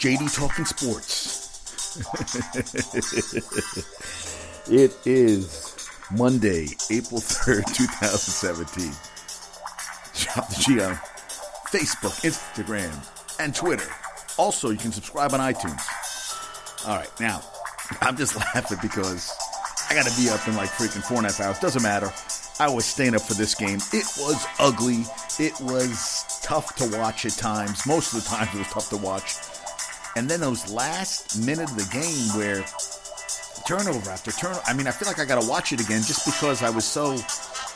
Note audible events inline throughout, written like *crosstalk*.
JD Talking Sports. *laughs* it is Monday, April 3rd, *laughs* 2017. Drop the G on Facebook, Instagram, and Twitter. Also, you can subscribe on iTunes. All right, now, *laughs* I'm just laughing because I got to be up in like freaking four and a half hours. Doesn't matter. I was staying up for this game. It was ugly. It was tough to watch at times. Most of the times it was tough to watch. And then those last minute of the game where turnover after turnover. I mean, I feel like I got to watch it again just because I was so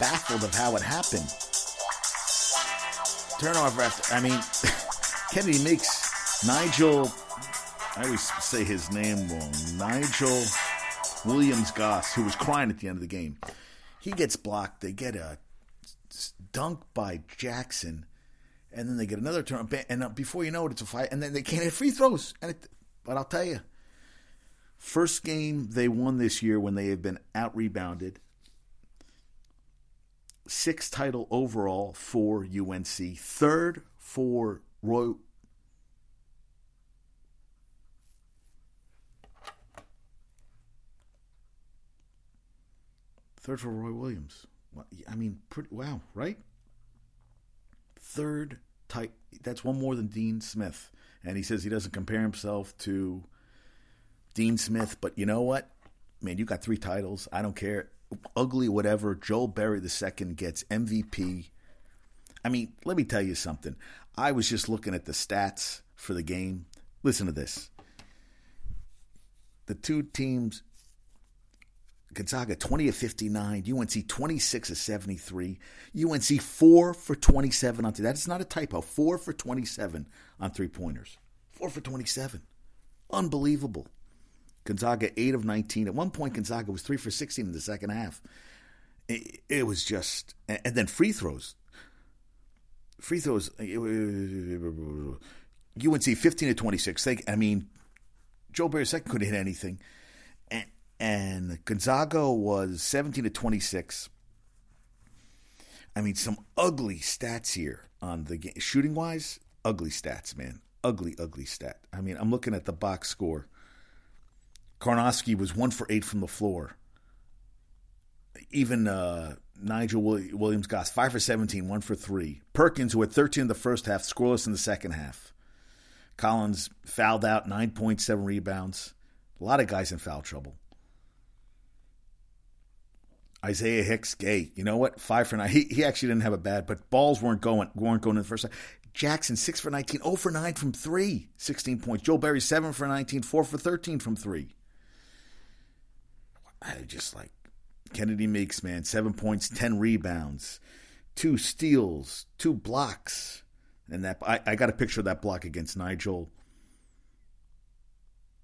baffled of how it happened. Turnover after. I mean, *laughs* Kennedy Meeks Nigel. I always say his name wrong. Nigel Williams Goss, who was crying at the end of the game. He gets blocked. They get a dunk by Jackson and then they get another turn, and uh, before you know it, it's a fight, and then they can't hit free throws. And it, but I'll tell you, first game they won this year when they have been out rebounded. Sixth title overall for UNC, third for Roy. Third for Roy Williams. I mean, pretty wow, right? Third type. That's one more than Dean Smith. And he says he doesn't compare himself to Dean Smith, but you know what? Man, you got three titles. I don't care. Ugly, whatever. Joel Berry the second gets MVP. I mean, let me tell you something. I was just looking at the stats for the game. Listen to this. The two teams Gonzaga 20 of 59, UNC 26 of 73, UNC 4 for 27 on three. That's not a typo. 4 for 27 on three pointers. 4 for 27. Unbelievable. Gonzaga 8 of 19. At one point, Gonzaga was 3 for 16 in the second half. It, it was just, and then free throws. Free throws, uh, UNC 15 to 26. They, I mean, Joel Berry second couldn't hit anything and Gonzaga was 17 to 26. I mean, some ugly stats here on the game. Shooting wise, ugly stats, man. Ugly, ugly stat. I mean, I'm looking at the box score. Karnowski was one for eight from the floor. Even uh, Nigel Williams Goss, five for 17, one for three. Perkins, who had 13 in the first half, scoreless in the second half. Collins fouled out, 9.7 rebounds. A lot of guys in foul trouble. Isaiah Hicks, gay. You know what? Five for nine. He, he actually didn't have a bad, but balls weren't going weren't going in the first. Jackson six for 19, 0 for nine from three, 16 points. Joel Berry, seven for 19, four for 13 from three. I just like Kennedy Meeks, man, seven points, ten rebounds, two steals, two blocks, and that I, I got a picture of that block against Nigel.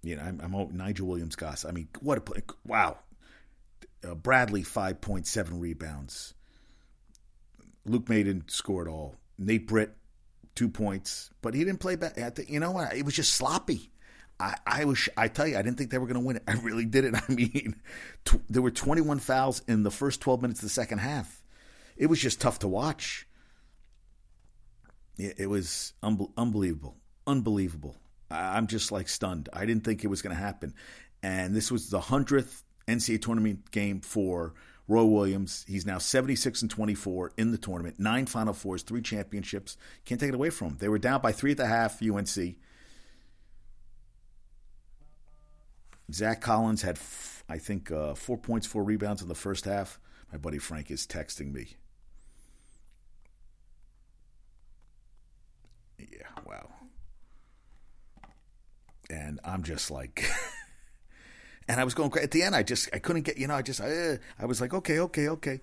You know, I'm, I'm Nigel Williams Goss. I mean, what a play! Wow, uh, Bradley, 5.7 rebounds. Luke Maiden scored all. Nate Britt, two points. But he didn't play back. You know what? It was just sloppy. I, I was. I tell you, I didn't think they were going to win it. *laughs* I really didn't. *laughs* I mean, tw- there were 21 fouls in the first 12 minutes of the second half. It was just tough to watch. It, it was un- unbelievable, unbelievable. I, I'm just like stunned. I didn't think it was going to happen, and this was the hundredth NCAA tournament game for Roy Williams. He's now 76 and 24 in the tournament, nine Final Fours, three championships. Can't take it away from him. They were down by three at the half, UNC. Zach Collins had, I think, uh, four points, four rebounds in the first half. My buddy Frank is texting me. Yeah, wow. And I'm just like. *laughs* and I was going at the end. I just I couldn't get you know I just uh, I was like okay okay okay.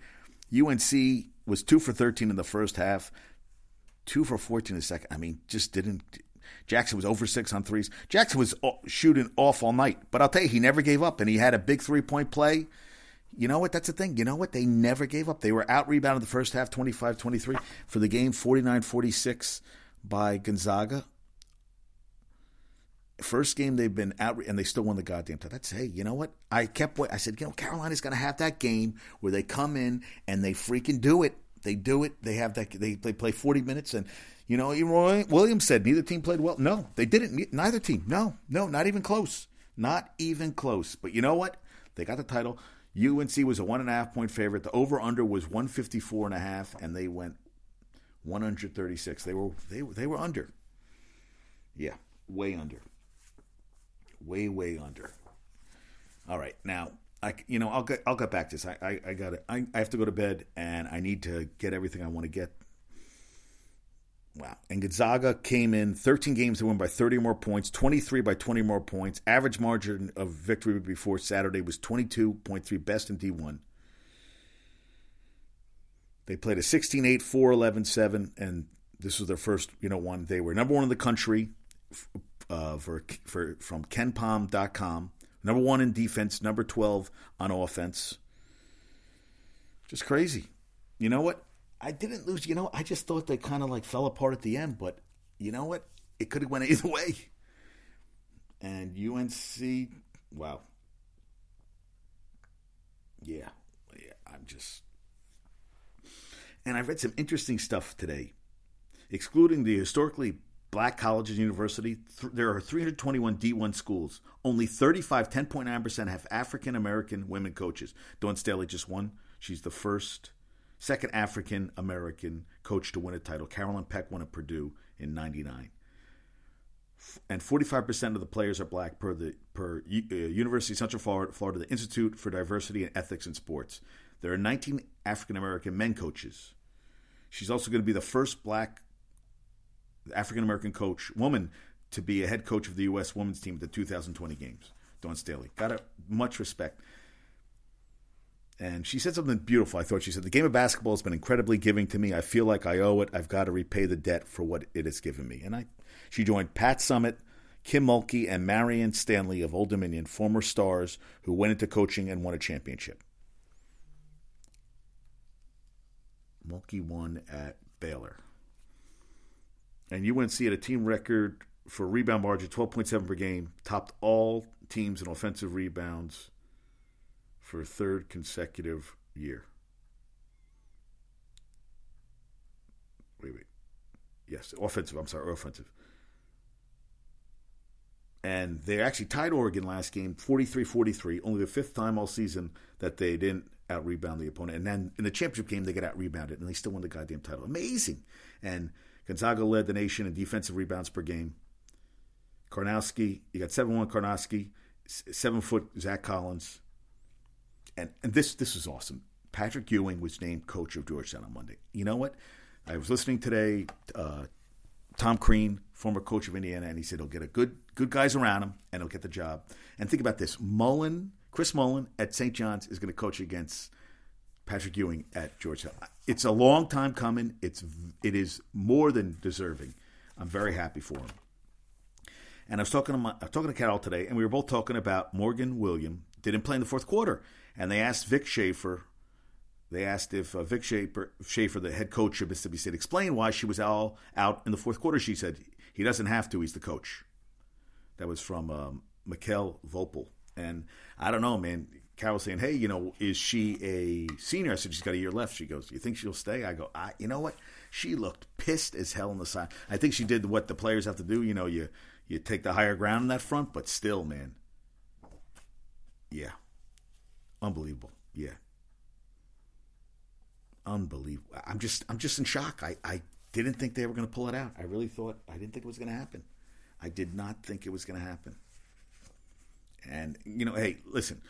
UNC was two for thirteen in the first half, two for fourteen in the second. I mean, just didn't. Jackson was over six on threes. Jackson was shooting off all night, but I'll tell you, he never gave up, and he had a big three point play. You know what? That's the thing. You know what? They never gave up. They were out rebounded the first half 25 23 for the game 49 46 by Gonzaga First game they've been out and they still won the goddamn title. That's hey, you know what? I kept I said, you know, Carolina's going to have that game where they come in and they freaking do it. They do it. They have that. They, they play 40 minutes, and you know, Roy Williams said neither team played well. No, they didn't. Neither team. No, no, not even close. Not even close. But you know what? They got the title. UNC was a one and a half point favorite. The over under was 154 and a half, and they went 136. They were they they were under. Yeah, way under. Way way under. All right, now I you know I'll get I'll get back to this. I I, I got I I have to go to bed and I need to get everything I want to get. Wow. And Gonzaga came in 13 games to win by 30 more points, 23 by 20 more points. Average margin of victory before Saturday was 22.3, best in D1. They played a 16 8, 4 11 7, and this was their first, you know, one. They were number one in the country uh, for, for from kenpom.com. Number one in defense, number 12 on offense. Just crazy. You know what? I didn't lose. You know, I just thought they kind of like fell apart at the end, but you know what? It could have went *laughs* either way. And UNC, wow. Yeah. Yeah, I'm just and I read some interesting stuff today. Excluding the historically black colleges and university, th- there are 321 D1 schools. Only 35, 10.9% have African American women coaches. Dawn Staley just won. She's the first, second African American coach to win a title. Carolyn Peck won at Purdue in 99. And 45% of the players are black per the per uh, University of Central Florida, Florida, the Institute for Diversity and Ethics in Sports. There are 19 African American men coaches. She's also going to be the first black African American coach, woman, to be a head coach of the U.S. women's team at the 2020 games. Dawn Staley. Got her much respect. And she said something beautiful. I thought she said, The game of basketball has been incredibly giving to me. I feel like I owe it. I've got to repay the debt for what it has given me. And I, she joined Pat Summitt, Kim Mulkey, and Marianne Stanley of Old Dominion, former stars who went into coaching and won a championship. Mulkey won at Baylor. And UNC had a team record for rebound margin, 12.7 per game, topped all teams in offensive rebounds for a third consecutive year. Wait, wait. Yes, offensive. I'm sorry, offensive. And they actually tied Oregon last game 43 43, only the fifth time all season that they didn't out rebound the opponent. And then in the championship game, they get out rebounded and they still won the goddamn title. Amazing. And Gonzaga led the nation in defensive rebounds per game. Karnowski, you got 7 1 Karnowski, 7 foot Zach Collins. And, and this this is awesome. Patrick Ewing was named coach of Georgetown on Monday. You know what? I was listening today. Uh, Tom Crean, former coach of Indiana, and he said he'll get a good good guys around him and he'll get the job. And think about this: Mullin Chris Mullin at St. John's is going to coach against Patrick Ewing at Georgetown. It's a long time coming. It's it is more than deserving. I'm very happy for him. And I was talking to my, I was talking to Carol today, and we were both talking about Morgan William didn't play in the fourth quarter, and they asked Vic Schaefer. They asked if uh, Vic Schaefer, Schaefer, the head coach of Mississippi State, explained why she was all out in the fourth quarter. She said he doesn't have to; he's the coach. That was from um, Voepel. And I don't know, man. Carol saying, "Hey, you know, is she a senior?" I said, "She's got a year left." She goes, "You think she'll stay?" I go, "I, you know what? She looked pissed as hell on the side. I think she did what the players have to do. You know, you you take the higher ground in that front, but still, man, yeah, unbelievable. Yeah, unbelievable. I'm just I'm just in shock. I I didn't think they were going to pull it out. I really thought I didn't think it was going to happen. I did not think it was going to happen." And you know, hey, listen,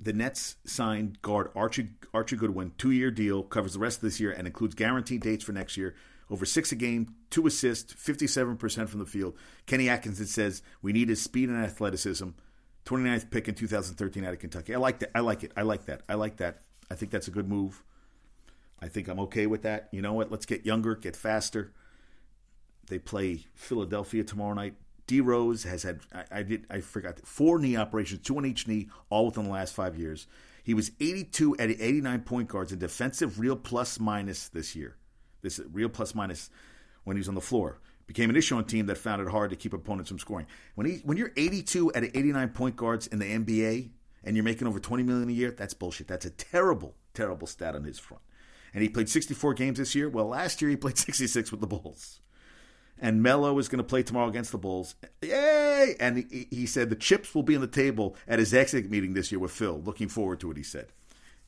the Nets signed guard Archie Archie Goodwin, two year deal, covers the rest of this year, and includes guaranteed dates for next year. Over six a game, two assists, fifty seven percent from the field. Kenny Atkinson says we need his speed and athleticism. 29th pick in 2013 out of Kentucky. I like that. I like it. I like that. I like that. I think that's a good move. I think I'm okay with that. You know what? Let's get younger, get faster. They play Philadelphia tomorrow night. D Rose has had I, I, did I forgot four knee operations, two on each knee, all within the last five years. He was 82 at 89 point guards, a defensive real plus minus this year. This real plus minus when he was on the floor became an issue on team that found it hard to keep opponents from scoring. When he when you're 82 at 89 point guards in the NBA and you're making over 20 million a year, that's bullshit. That's a terrible terrible stat on his front. And he played 64 games this year. Well, last year he played *laughs* 66 with the Bulls. And Melo is going to play tomorrow against the Bulls. Yay! And he, he said the chips will be on the table at his exit meeting this year with Phil. Looking forward to it, he said.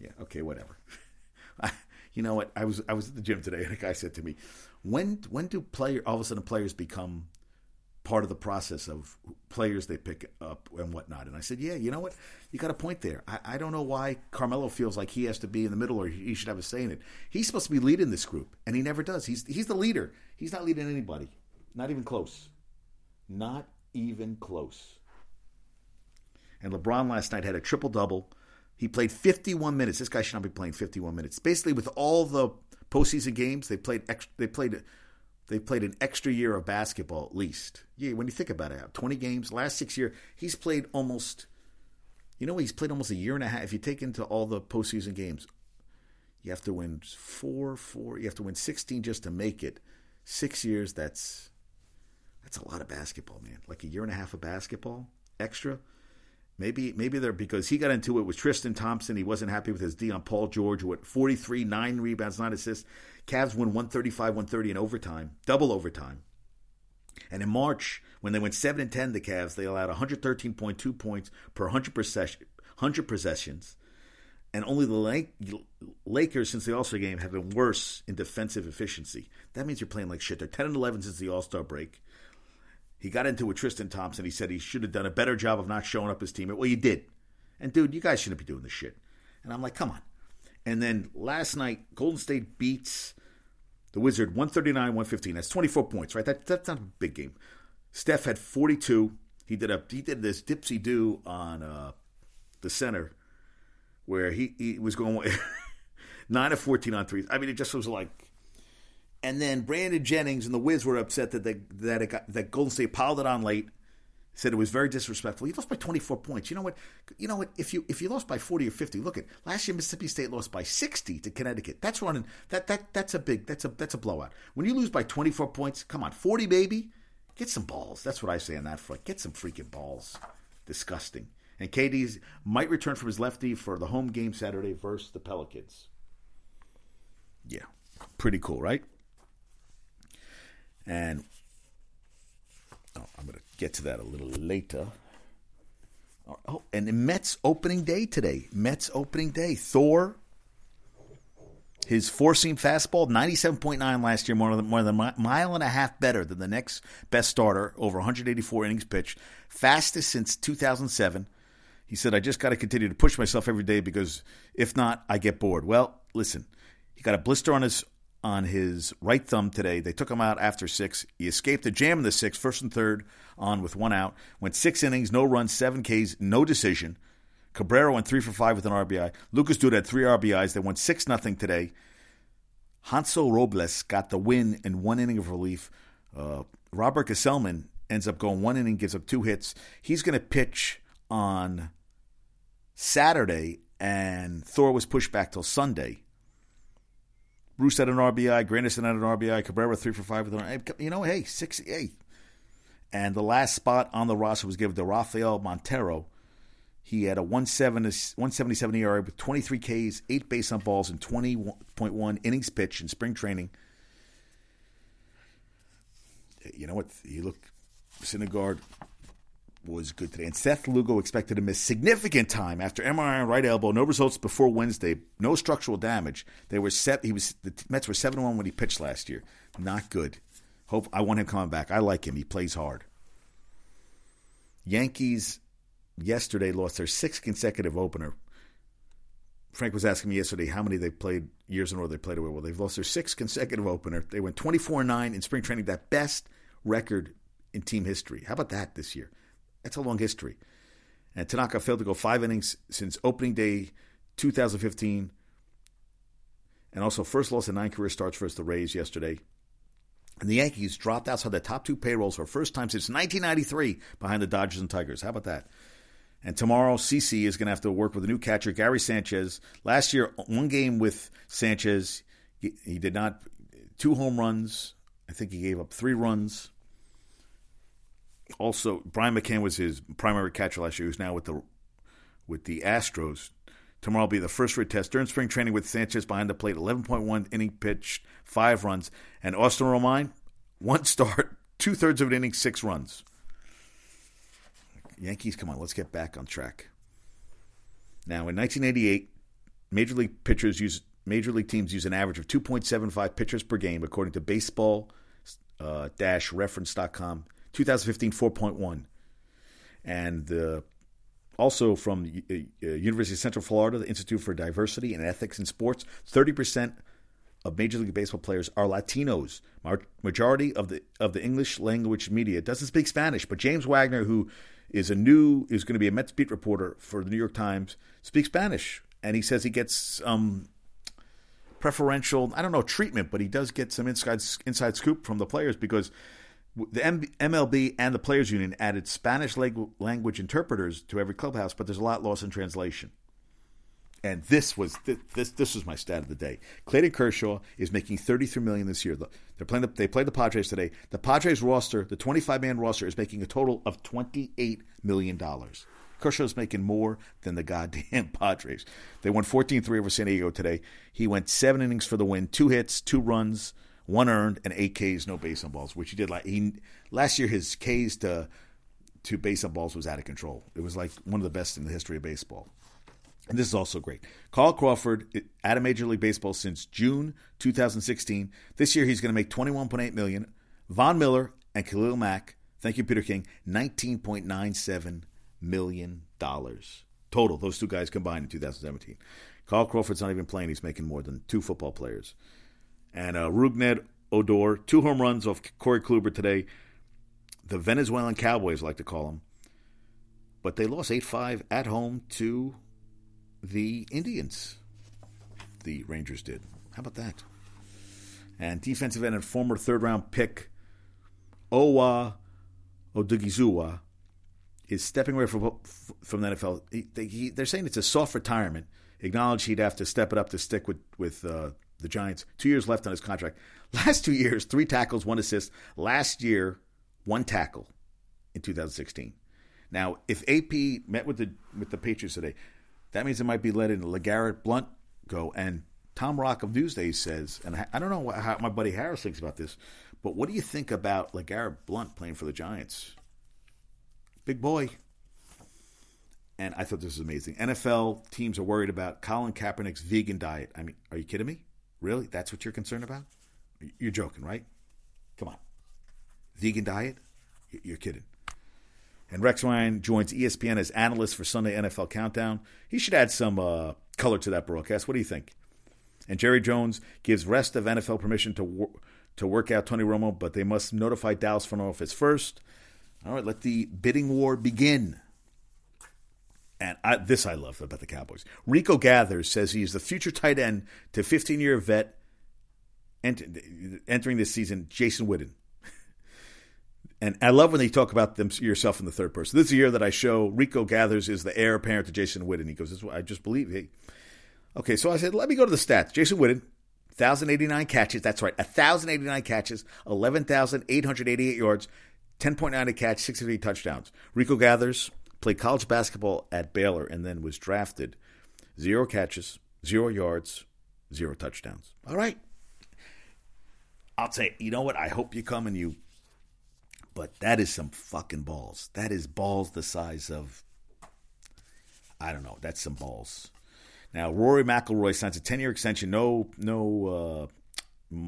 Yeah, okay, whatever. *laughs* I, you know what? I was I was at the gym today, and a guy said to me, "When when do player all of a sudden players become part of the process of players they pick up and whatnot. And I said, yeah, you know what? You got a point there. I, I, don't know why Carmelo feels like he has to be in the middle or he should have a say in it. He's supposed to be leading this group, and he never does. He's he's the leader. He's not leading anybody. Not even close. Not even close. And LeBron last night had a triple double. He played 51 minutes. This guy should not be playing 51 minutes. Basically, with all the postseason games, they played. They played they played an extra year of basketball at least. Yeah, when you think about it, 20 games, last six years, he's played almost, you know, he's played almost a year and a half. If you take into all the postseason games, you have to win four, four, you have to win 16 just to make it. Six years, that's that's a lot of basketball, man. Like a year and a half of basketball extra. Maybe maybe they're because he got into it with Tristan Thompson. He wasn't happy with his D on Paul George with 43, nine rebounds, nine assists. Cavs won 135, 130 in overtime, double overtime. And in March, when they went 7 and 10, the Cavs, they allowed 113.2 points per 100, possession, 100 possessions. And only the Lakers, since the All Star game, have been worse in defensive efficiency. That means you're playing like shit. They're 10 and 11 since the All Star break. He got into with Tristan Thompson. He said he should have done a better job of not showing up his team. Well, you did. And dude, you guys shouldn't be doing this shit. And I'm like, come on. And then last night, Golden State beats the Wizard 139 115. That's 24 points, right? That, that's not a big game. Steph had 42. He did a he did this dipsy do on uh, the center where he, he was going *laughs* 9 of 14 on threes. I mean, it just was like and then Brandon Jennings and the Wiz were upset that they, that it got, that Golden State piled it on late. Said it was very disrespectful. You lost by 24 points. You know what? You know what? If you if you lost by 40 or 50, look at last year Mississippi State lost by 60 to Connecticut. That's running. That that that's a big. That's a that's a blowout. When you lose by 24 points, come on, 40 baby, get some balls. That's what I say on that front. Get some freaking balls. Disgusting. And KD's might return from his lefty for the home game Saturday versus the Pelicans. Yeah, pretty cool, right? And oh, I'm going to get to that a little later. Oh, and the Mets opening day today. Mets opening day. Thor, his four seam fastball, 97.9 last year, more than, more than a mile and a half better than the next best starter, over 184 innings pitched, fastest since 2007. He said, I just got to continue to push myself every day because if not, I get bored. Well, listen, he got a blister on his on his right thumb today. They took him out after six. He escaped a jam in the sixth, first and third on with one out. Went six innings, no runs, seven Ks, no decision. Cabrera went three for five with an RBI. Lucas Duda had three RBIs. They went six nothing today. Hansel Robles got the win in one inning of relief. Uh, Robert Gsellman ends up going one inning, gives up two hits. He's going to pitch on Saturday, and Thor was pushed back till Sunday. Bruce had an RBI, Granderson had an RBI, Cabrera three for five with an You know, hey, six eight. And the last spot on the roster was given to Rafael Montero. He had a 177 ERA with 23 Ks, 8 base on balls, and 20.1 innings pitched in spring training. You know what? You look, Syndergaard was good today. And Seth Lugo expected to miss significant time after MRI on right elbow. No results before Wednesday. No structural damage. They were set. He was the Mets were seven one when he pitched last year. Not good. Hope I want him coming back. I like him. He plays hard. Yankees yesterday lost their sixth consecutive opener. Frank was asking me yesterday how many they played years in a row they played away. Well, they've lost their sixth consecutive opener. They went 24 9 in spring training, that best record in team history. How about that this year? That's a long history. And Tanaka failed to go five innings since opening day 2015. And also first loss in nine career starts versus the Rays yesterday. And the Yankees dropped outside the top two payrolls for first time since 1993 behind the Dodgers and Tigers. How about that? And tomorrow, CC is going to have to work with a new catcher, Gary Sanchez. Last year, one game with Sanchez, he, he did not, two home runs. I think he gave up three runs also Brian McCann was his primary catcher last year. Who's now with the with the Astros. Tomorrow will be the first retest test. During spring training with Sanchez behind the plate, 11.1 inning pitched, five runs. And Austin Romine, one *laughs* start, two thirds of an inning, six runs. Yankees, come on, let's get back on track. Now, in 1988, major league pitchers use major league teams use an average of 2.75 pitchers per game, according to baseball uh. 2015, 4.1. And the also from uh, uh, University of Central Florida, the Institute for Diversity and Ethics in Sports, 30% of Major League Baseball players are Latinos. Majority of the of the English language media doesn't speak Spanish, but James Wagner, who is a new is going to be a Mets beat reporter for the New York Times, speaks Spanish, and he says he gets um, preferential I don't know treatment, but he does get some inside inside scoop from the players because the MLB and the Players Union added Spanish language interpreters to every clubhouse, but there's a lot lost in translation. And this was this this was my stat of the day. Clayton Kershaw is making 33 million this year. They're playing the, they played the Padres today. The Padres roster, the 25 man roster, is making a total of 28 million dollars. Kershaw's making more than the goddamn *laughs* Padres. They won 14-3 over San Diego today. He went seven innings for the win, two hits, two runs, one earned, and eight Ks, no base on balls, which he did like he last year. His Ks to to base on balls was out of control. It was like one of the best in the history of baseball. And this is also great. Carl Crawford at a Major League Baseball since June 2016. This year he's going to make 21.8 million. Von Miller and Khalil Mack, thank you Peter King, 19.97 million dollars total. Those two guys combined in 2017. Carl Crawford's not even playing; he's making more than two football players. And uh, Rougned Odor, two home runs off Corey Kluber today. The Venezuelan Cowboys like to call them. But they lost 8 5 at home to the Indians. The Rangers did. How about that? And defensive end and former third round pick Owa Odighizuwa is stepping away from, from the NFL. He, he, they're saying it's a soft retirement. Acknowledge he'd have to step it up to stick with, with uh, the Giants. Two years left on his contract. *laughs* Last two years, three tackles, one assist. Last year, one tackle in 2016. Now, if AP met with the with the Patriots today, that means it might be letting LeGarrette Blunt go. And Tom Rock of Newsday says, and I, don't know how my buddy Harris thinks about this, but what do you think about LeGarrette Blunt playing for the Giants? Big boy. And I thought this was amazing. NFL teams are worried about Colin Kaepernick's vegan diet. I mean, are you kidding me? Really? That's what you're concerned about? You're joking, right? Come on. Vegan diet? You're kidding. And Rex Ryan joins ESPN as analyst for Sunday NFL Countdown. He should add some uh, color to that broadcast. What do you think? And Jerry Jones gives rest of NFL permission to wor- to work out Tony Romo, but they must notify Dallas front office first. All right, let the bidding war begin. And I, this I love about the Cowboys. Rico Gathers says he is the future tight end to 15 year vet ent- entering this season, Jason Witten. *laughs* And I love when they talk about them yourself in the third person. This is the year that I show Rico Gathers is the heir apparent to Jason Witten. He goes, "This I just believe." Hey. Okay, so I said, let me go to the stats. Jason Witten, 1,089 catches. That's right, 1,089 catches, 11,888 yards, 10.9 a catch, 63 touchdowns. Rico Gathers, played college basketball at Baylor, and then was drafted. Zero catches, zero yards, zero touchdowns. All right. I'll say, you know what? I hope you come and you. But that is some fucking balls. That is balls the size of. I don't know. That's some balls. Now Rory McIlroy signs a ten-year extension. No, no uh,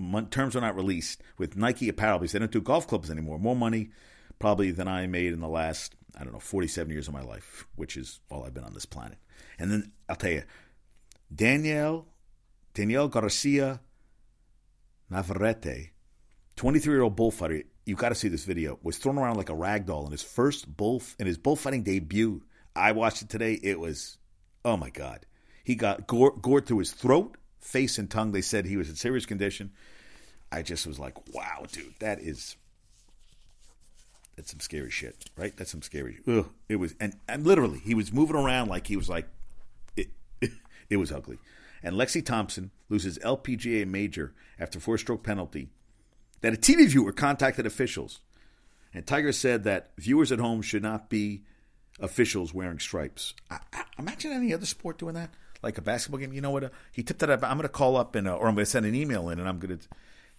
m- terms are not released with Nike apparel because they don't do golf clubs anymore. More money, probably than I made in the last I don't know, 47 years of my life, which is all I've been on this planet. And then I'll tell you, Danielle, Danielle Garcia Navarrete, 23 year old bullfighter, you've got to see this video, was thrown around like a rag doll in his first bull, in his bullfighting debut. I watched it today. It was, oh my God. He got gored, gored through his throat, face, and tongue. They said he was in serious condition. I just was like, wow, dude, that is that's some scary shit, right? That's some scary. Ugh, it was, and and literally, he was moving around like he was like, it, *laughs* it, was ugly. And Lexi Thompson loses LPGA major after four-stroke penalty. That a TV viewer contacted officials, and Tiger said that viewers at home should not be officials wearing stripes. I, I, imagine any other sport doing that, like a basketball game. You know what? Uh, he tipped that up. I'm going to call up and uh, or I'm going to send an email in, and I'm going to.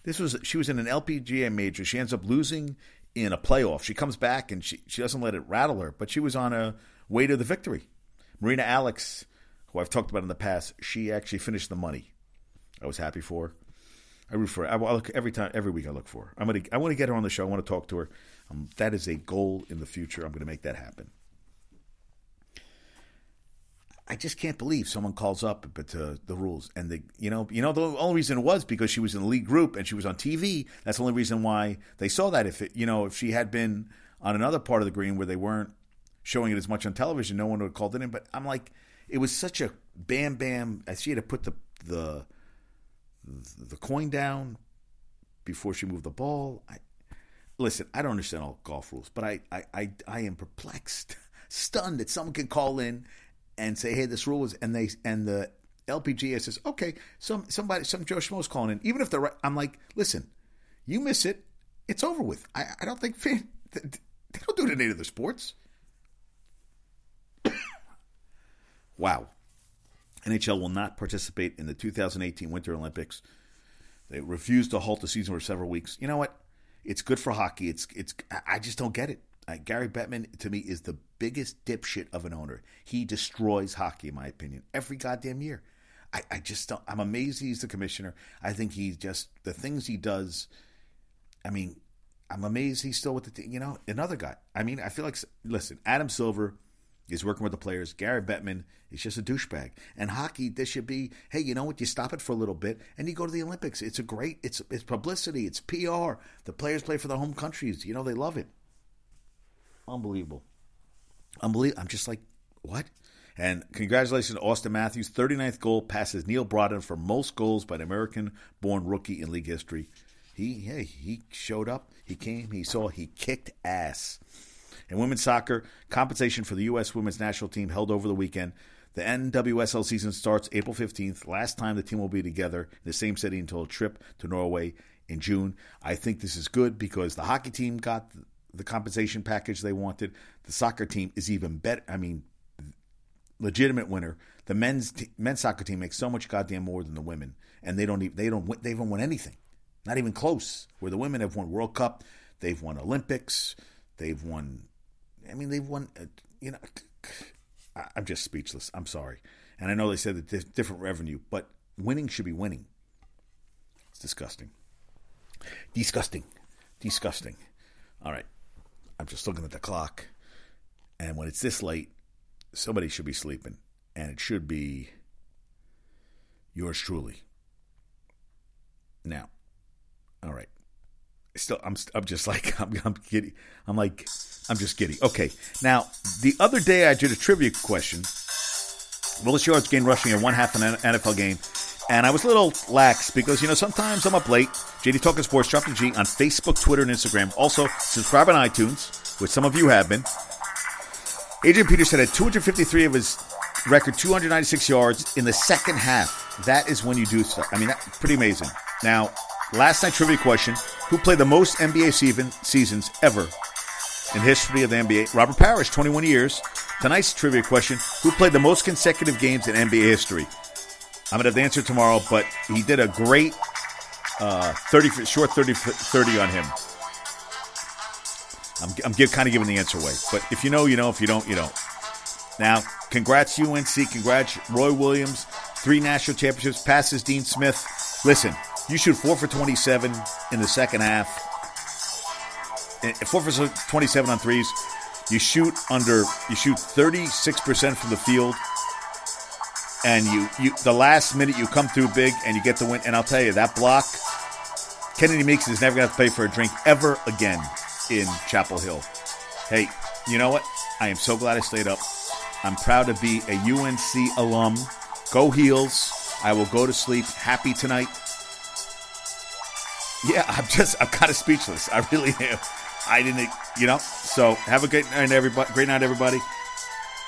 This was she was in an LPGA major. She ends up losing in a playoff. She comes back and she she doesn't let it rattle her, but she was on a way to the victory. Marina Alex, who I've talked about in the past, she actually finished the money. I was happy for her. I root for her. I, look every time, every week. I look for her. I'm gonna. I want to get her on the show. I want to talk to her. Um, that is a goal in the future. I'm to make that happen. I just can't believe someone calls up but to the rules and the you know you know the only reason it was because she was in the league group and she was on TV. That's the only reason why they saw that. If it you know if she had been on another part of the green where they weren't showing it as much on television, no one would have called it in. But I'm like, it was such a bam bam. She had to put the the the coin down before she moved the ball. I, listen, I don't understand all golf rules, but I, I, I, I am perplexed, *laughs* stunned that someone can call in and say, "Hey, this rule is," and they and the LPGA says, "Okay, some somebody, some Joe Schmo's calling in." Even if they're right, I'm like, "Listen, you miss it, it's over with." I, I don't think *laughs* they don't do it in any other sports. *coughs* wow. NHL will not participate in the 2018 Winter Olympics. They refused to halt the season for several weeks. You know what? It's good for hockey. It's it's. I just don't get it. Uh, Gary Bettman to me is the biggest dipshit of an owner. He destroys hockey, in my opinion, every goddamn year. I, I just don't. I'm amazed he's the commissioner. I think he just the things he does. I mean, I'm amazed he's still with the you know another guy. I mean, I feel like listen, Adam Silver is working with the players. Gary Bettman is just a douchebag. And hockey, this should be, hey, you know what? You stop it for a little bit and you go to the Olympics. It's a great, it's it's publicity, it's PR. The players play for their home countries. You know they love it. Unbelievable. Unbelievable. I'm just like, what? And congratulations to Auston Matthews. 39th goal passes Neal Broten for most goals by an American born rookie in league history. He he showed up, he came, he saw, he kicked ass. In women's soccer, compensation for the U.S. women's national team held over the weekend. The NWSL season starts April 15th. Last time the team will be together in the same city until a trip to Norway in June. I think this is good because the hockey team got the compensation package they wanted. The soccer team is even better. I mean, legitimate winner. The men's t- men's soccer team makes so much goddamn more than the women, and they don't even, they don't win, they haven't won anything, not even close. Where the women have won World Cup, they've won Olympics, they've won I mean, they've won. Uh, you know, I'm just speechless. I'm sorry. And I know they said that there's different revenue, but winning should be winning. It's disgusting. Disgusting. Disgusting. All right. I'm just looking at the clock. And when it's this late, somebody should be sleeping. And it should be yours truly. Now, all right. Still, I'm, I'm just like, *laughs* I'm, I'm giddy. I'm like, I'm just giddy. Okay. Now, the other day I did a trivia question. Willis yards gained rushing in one half an NFL game. And I was a little lax because, you know, sometimes I'm up late. JD Talking Sports, the G on Facebook, Twitter, and Instagram. Also, subscribe on iTunes, which some of you have been. Adrian Peterson had 253 of his record 296 yards in the second half. That is when you do stuff. I mean, that's pretty amazing. Now, last night trivia question: Who played the most NBA season, seasons ever in history of the NBA. Robert Parish, 21 years. Tonight's trivia question Who played the most consecutive games in NBA history? I'm to have the answer tomorrow, but he did a great uh, 30, short 30, 30 on him. I'm, I'm give, kind of giving the answer away. But if you know, you know. If you don't, you don't. Now, congrats UNC. Congrats Roy Williams. Three national championships. Passes Dean Smith. Listen, you shoot four for 27 in the second half four for 27 on threes. You shoot under, you shoot 36% from the field. And you, you, the last minute you come through big and you get the win. And I'll tell you, that block, Kennedy Meeks is never going to pay for a drink ever again in Chapel Hill. Hey, you know what? I am so glad I stayed up. I'm proud to be a UNC alum. Go Heels. I will go to sleep happy tonight. Yeah, I'm just, I'm kind of speechless. I really am. I didn't, you know. So have a great night, everybody. Great night, everybody.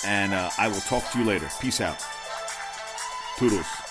And uh, I will talk to you later. Peace out. Toodles.